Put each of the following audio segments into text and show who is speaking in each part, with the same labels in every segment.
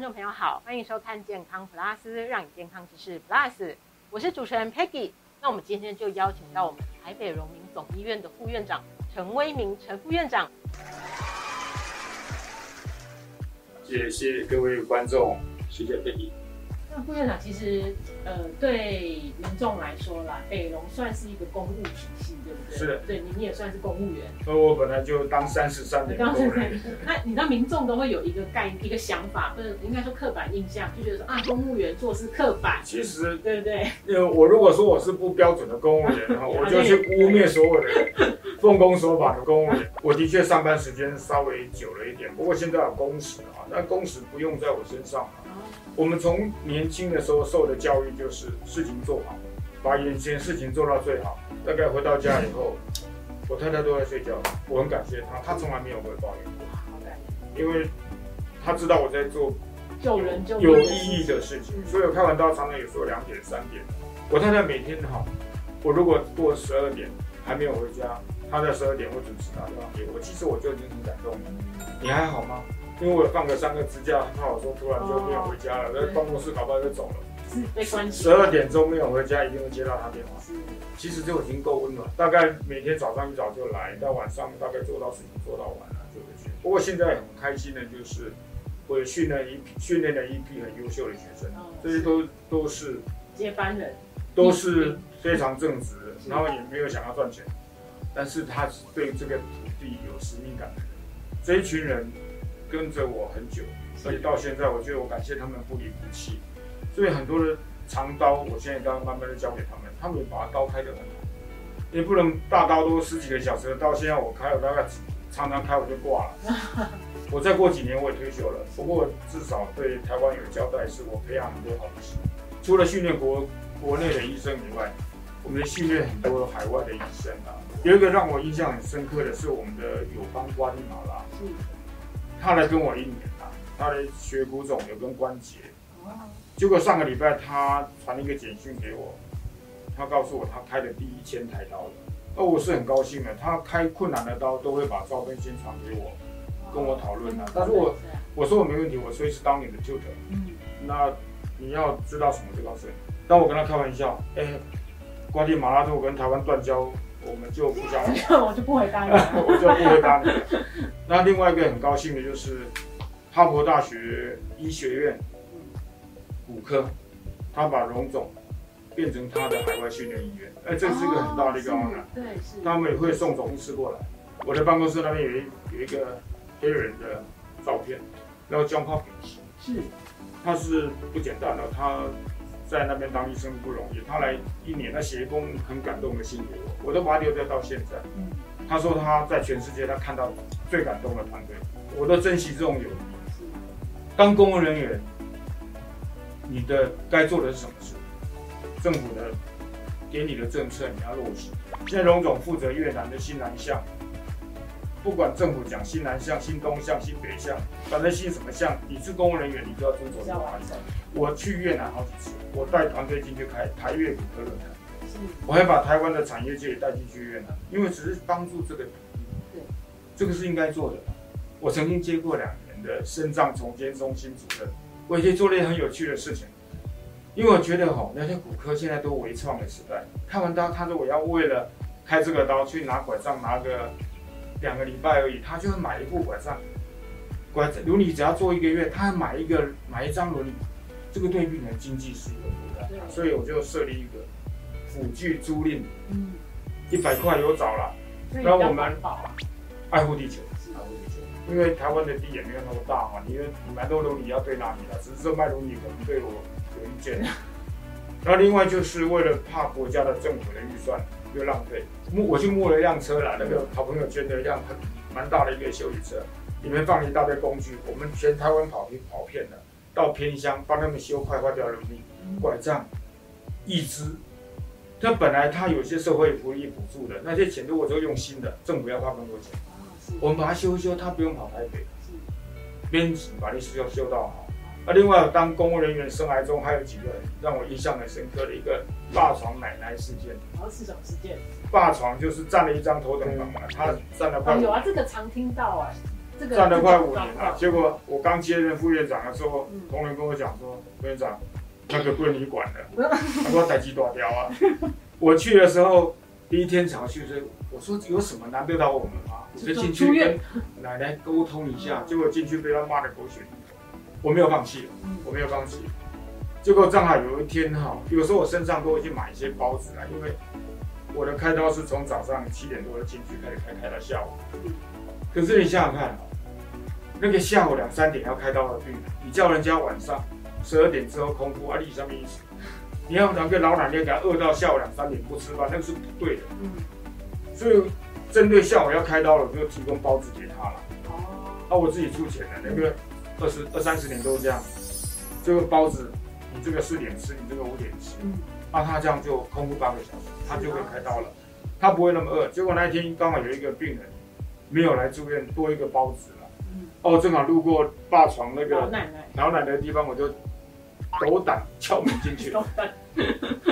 Speaker 1: 观众朋友好，欢迎收看健康 Plus，让你健康知识 Plus，我是主持人 Peggy。那我们今天就邀请到我们台北荣民总医院的副院长陈威明陈副院长。
Speaker 2: 谢谢各位观众，谢谢 Peggy。
Speaker 1: 那副院长其实，呃，对民众来说啦，北农算是一个公务体系，对不对？
Speaker 2: 是的。
Speaker 1: 对，你也算是公务员。
Speaker 2: 而我本来就当三十三年公务员。
Speaker 1: 那你知道民众都会有一个概一个想法，或者应该说刻板印象，就觉得说啊，公务员做事刻板。
Speaker 2: 其实，
Speaker 1: 对不对？
Speaker 2: 呃，我如果说我是不标准的公务员的话，我就去污蔑所有的奉公守法的公务员。我的确上班时间稍微久了一点，不过现在有工时啊，那工时不用在我身上。我们从年轻的时候受的教育就是事情做好，把眼前事情做到最好。大概回到家以后，我太太都在睡觉，我很感谢她，她从来没有会抱怨过。因为她知道我在做
Speaker 1: 救人
Speaker 2: 有意义的事情，所以我开完刀常常有时候两点三点。我太太每天哈，我如果过十二点还没有回家，她在十二点会准时打电话给我，其实我就已经很感动了。你还好吗？因为我放个三个支架，怕我说突然就没有回家了，在办公室搞不好就走了。
Speaker 1: 是被关
Speaker 2: 十二点钟没有回家，一定会接到他电话。其实就已经够温暖。大概每天早上一早就来，到晚上大概做到事情做到晚了就回去。不过现在很开心的就是，我训练一批训练了一批很优秀的学生，这些都都是
Speaker 1: 接班人，
Speaker 2: 都是非常正直，然后也没有想要赚钱，但是他对这个土地有使命感的人，这一群人。跟着我很久，所以到现在，我觉得我感谢他们不离不弃。所以很多的长刀，我现在刚慢慢的交给他们，他们也把刀开得很好。也不能大刀都十几个小时，到现在我开，了大概常常开我就挂了。我再过几年我也退休了，不过至少对台湾有交代，是我培养很多好医生。除了训练国国内的医生以外，我们训练很多海外的医生啊。有一个让我印象很深刻的是我们的友邦瓜地马拉。他来跟我一年了，他的血骨肿瘤跟关节，结果上个礼拜他传了一个简讯给我，他告诉我他开的第一千台刀了，那我是很高兴的。他开困难的刀都会把照片先传给我，跟我讨论啊。但是我我说我没问题，我随时当你的 tutor。嗯，那你要知道什么就告诉你。但我跟他开玩笑，哎，瓜地马拉多跟台湾断交。我们就不讲
Speaker 1: 了，我就不回答你，
Speaker 2: 我就不回答你。那另外一个很高兴的就是哈佛大学医学院骨科，他把荣总变成他的海外训练医院，哎，这是一个很大的一个 honor。
Speaker 1: 对，是。
Speaker 2: 他们也会送总医师过来。我的办公室那边有一有一个黑人的照片，然后 John Hopkins，
Speaker 1: 是，
Speaker 2: 他是不简单的，他。在那边当医生不容易，他来一年，他写一封很感动的信给我，我都把他留着到现在。嗯，他说他在全世界他看到最感动的团队，我都珍惜这种友谊。当公务人员，你的该做的是什么事？政府的给你的政策你要落实。现在荣总负责越南的新南向。不管政府讲新南向、新东向、新北向，反正新什么向，你是公务人员，你就要遵守这个法律。我去越南好几次，我带团队进去开台越骨科论坛，我还把台湾的产业界也带进去越南，因为只是帮助这个。对，这个是应该做的。我曾经接过两年的肾脏重建中心主任，我也做了一些很有趣的事情，因为我觉得哈，那些骨科现在都微创的时代，看完刀，他说我要为了开这个刀去拿拐杖拿个。两个礼拜而已，他就会买一副拐杖，拐杖轮椅只要坐一个月，他还买一个买一张轮椅，这个对病人经济是一个负担，所以我就设立一个辅具租赁，嗯，一百块有找了，
Speaker 1: 那我们
Speaker 2: 爱护地球，爱护地球，因为台湾的地也没有那么大嘛，因为蛮多轮椅要对哪里的，只是说卖轮椅可能对我有意见，那另外就是为了怕国家的政府的预算。又浪费，募我去募了一辆车啦，那个好朋友捐的一辆很蛮大的一个修理车，里面放了一大堆工具，我们全台湾跑遍跑遍了，到偏乡帮他们修快坏掉的轮椅、拐杖、义肢。他本来他有些社会福利补助的那些钱，如果说用新的，政府要花更多钱。我们把它修一修，他不用跑台北，编辑把那修修到好。啊，另外当公务人员生涯中还有几个让我印象很深刻的一个霸床奶奶事件。
Speaker 1: 然后是什么事件？
Speaker 2: 霸床就是占了一张头等房嘛，他占了快。
Speaker 1: 有啊，这个常听到啊。这个
Speaker 2: 占了快五年了。结果我刚接任副院长的时候
Speaker 1: 嗯，
Speaker 2: 同仁跟我讲说，副院长那个归你管了，
Speaker 1: 嗯
Speaker 2: 他说逮鸡多条啊。我去的时候，第一天早上去的时候，我说有什么难得到我们吗？我就进去跟奶奶沟通一下
Speaker 1: 嗯，
Speaker 2: 结果进去被他骂的狗血淋头。我没有放弃，
Speaker 1: 嗯
Speaker 2: 我没有放弃。结果正好有一天哈，有时候我身上都会去买一些包子来，因为我的开刀是从早上七点多进去开始开，开到下午。可是你想想看啊，那个下午两三点要开刀的病人，你叫人家晚上十二点之后空腹，啊，你什么意思？你要两个老奶奶给他饿到下午两三点不吃饭，那个是不对的。
Speaker 1: 嗯，
Speaker 2: 所以针对下午要开刀了，我就提供包子给他了。
Speaker 1: 哦，
Speaker 2: 啊，我自己出钱的，那个二十二三十年都是这样。这个包子，你这个四点吃，你这个五点吃，
Speaker 1: 嗯，
Speaker 2: 那他这样就空腹八个小时，他就会开刀了，他不会那么饿。结果那一天刚好有一个病人没有来住院，多一个包子了。
Speaker 1: 嗯，
Speaker 2: 哦，正好路过大床那个
Speaker 1: 老奶奶，
Speaker 2: 老奶奶的地方，我就斗胆敲门进去，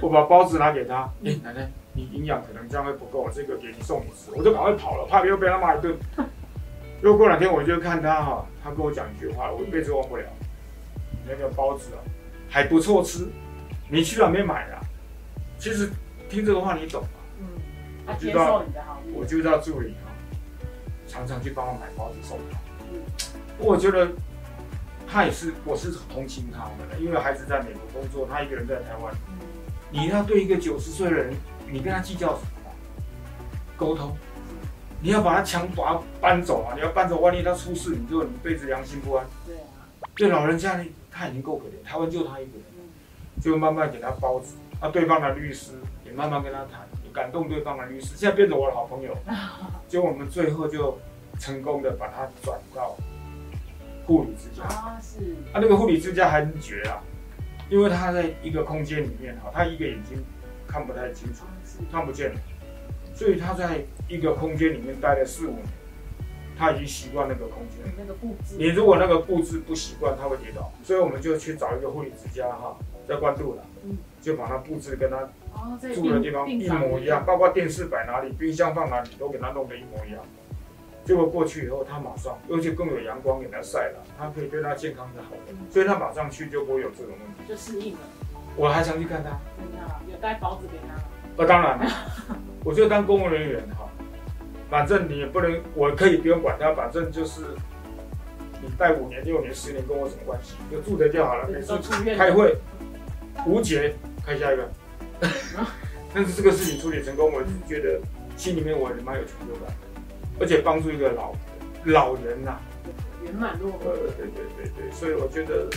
Speaker 2: 我把包子拿给他，哎、奶奶，你营养可能这样会不够，这个给你送你吃，我就赶快跑了，怕又被他骂一顿。又过两天我就看他哈，他跟我讲一句话，我一辈子忘不了。那个包子啊，还不错吃，你去了没买啊？其实听这个话你懂吗？
Speaker 1: 嗯，他接受你的好意，
Speaker 2: 我就叫助理哈，常常去帮我买包子送他。
Speaker 1: 嗯
Speaker 2: 我觉得他也是，我是同情他的，因为孩子在美国工作，他一个人在台湾。
Speaker 1: 嗯，
Speaker 2: 你要对一个九十岁的人，你跟他计较什么？沟通，你要把他强把他搬走啊！你要搬走，万一他出事，你就你一辈子良心不安。
Speaker 1: 对啊，
Speaker 2: 对老人家，你他已经够可怜，台湾就他一个人，
Speaker 1: 嗯，
Speaker 2: 就慢慢给他包子。啊对方的律师也慢慢跟他谈，也感动对方的律师，现在变成我的好朋友。结果我们最后就成功的把他转到护理之家。
Speaker 1: 啊是，
Speaker 2: 啊，那个护理之家还很绝啊，因为他在一个空间里面哈，他一个眼睛看不太清楚，
Speaker 1: 啊，
Speaker 2: 看不见了，所以他在一个空间里面待了四五年，他已经习惯那个空间。
Speaker 1: 你那个布置，
Speaker 2: 你如果那个布置不习惯，他会跌倒，所以我们就去找一个护理之家哈，在关渡了，
Speaker 1: 嗯。
Speaker 2: 就把它布置跟他住的地方一模一样，，包括电视摆哪里、冰箱放哪里，都给他弄得一模一样。结果过去以后，他马上，而且更有阳光给他晒了，他可以对他健康是好。的，
Speaker 1: 嗯。
Speaker 2: 所以他马上去就不会有这种问题。
Speaker 1: 就适应了，
Speaker 2: 我还想去看他，
Speaker 1: 真的啊有带包子给他。吗，
Speaker 2: 呃，当然了，我就当公务人员哈，反正你也不能，我可以不用管他，反正就是你待五年、六年、十年跟我什么关系？就住着就好了，每次开会无解，开下一个。但是这个事情处理成功，我是觉得心里面我蛮有成就感的，而且帮助一个老老人呐、
Speaker 1: 圆满落
Speaker 2: 呃，
Speaker 1: 幕。
Speaker 2: 对对对对，所以我觉得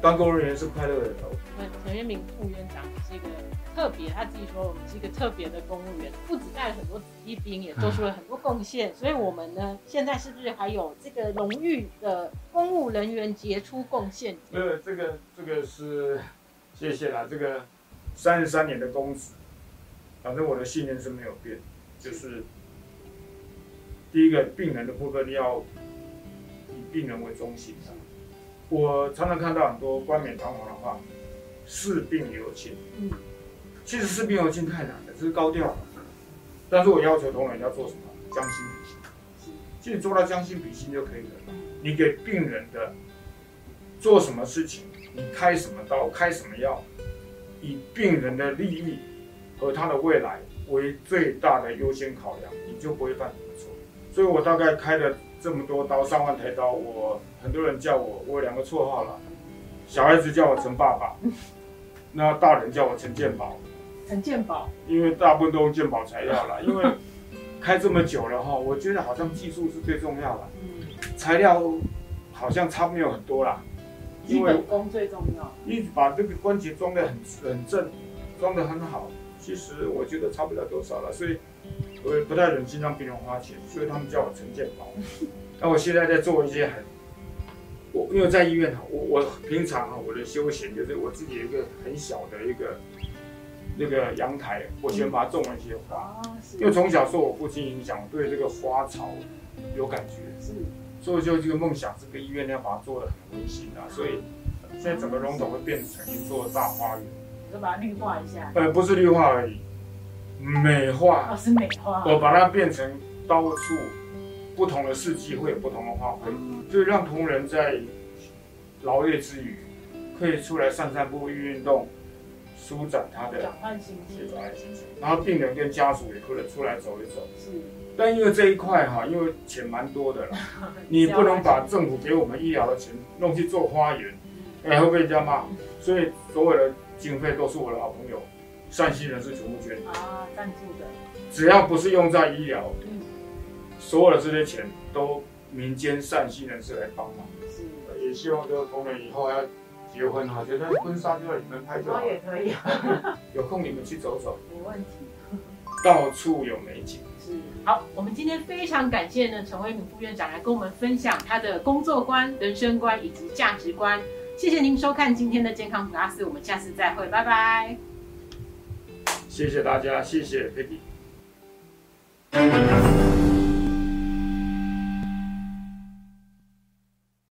Speaker 2: 当公务人员是快乐的。
Speaker 1: 那陈元明副院长是一个特别，他自己说我们是一个特别的公务员，不止带了很多子弟兵，也做出了很多贡献。所以我们呢，现在是不是还有这个荣誉的公务人员杰出贡献奖？
Speaker 2: 呃，这个这个是谢谢啦，这个三十三年的公职，反正我的信念是没有变，就是第一个病人的部分要以病人为中心的。我常常看到很多冠冕堂皇的话，视病由亲。
Speaker 1: 嗯，
Speaker 2: 其实视病由亲太难了，这是高调了。但是我要求同仁要做什么？将心比心。
Speaker 1: 是，
Speaker 2: 其实做到将心比心就可以了。
Speaker 1: 嗯
Speaker 2: 你给病人的做什么事情，你开什么刀，开什么药，以病人的利益和他的未来为最大的优先考量，你就不会犯什么错。所以我大概开了这么多刀，上万台刀，我很多人叫我，我有两个绰号了，小孩子叫我陈爸爸，那大人叫我陈建宝，
Speaker 1: 陈建宝，
Speaker 2: 因为大部分都用健保材料了，因为开这么久了哈，我觉得好像技术是最重要的。
Speaker 1: 嗯，
Speaker 2: 材料好像差没有很多啦，因为
Speaker 1: 基本功最重要。
Speaker 2: 一直把这个关节装得很很正，装得很好，其实我觉得差不了多少了，所以我也不太忍心让别人花钱，所以他们叫我陈建宝。那我现在在做一些很，我因为在医院哈，我我平常啊我的休闲就是我自己有一个很小的一个那个阳台，我先把它种了一些花，因为从小受我父亲影响，我对这个花草有感觉。
Speaker 1: 是，
Speaker 2: 所以就这个梦想，这个医院要把它做的很温馨啊，所以现在整个龙头会变成一座大花园，
Speaker 1: 就把它绿化一下。
Speaker 2: 呃，不是绿化而已，美
Speaker 1: 哦，
Speaker 2: 化，
Speaker 1: 是美化。
Speaker 2: 我把它变成到处不同的四季会有不同的花卉，就是让同仁在劳累之余，可以出来散散步、运运动，舒展他的
Speaker 1: 转换心情，
Speaker 2: 然后病人跟家属也可以出来走一走。是。但因为这一块哈，因为钱蛮多的啦，你不能把政府给我们医疗的钱弄去做花园，哎，会被人家骂。所以所有的经费都是我的好朋友善心人士全部捐
Speaker 1: 啊，赞助的。
Speaker 2: 只要不是用在医疗，嗯，所有的这些钱都民间善心人士来帮忙。是。也希望这个工人以后要结婚哈，觉得婚纱就要你们拍就好。
Speaker 1: 也可以。
Speaker 2: 有空你们去走走。
Speaker 1: 没问题。
Speaker 2: 到处有美景。
Speaker 1: 是。好，我们今天非常感谢呢陈威敏副院长来跟我们分享他的工作观、人生观以及价值观。谢谢您收看今天的健康普拉斯，我们下次再会，拜拜。
Speaker 2: 谢谢大家，谢谢佩蒂。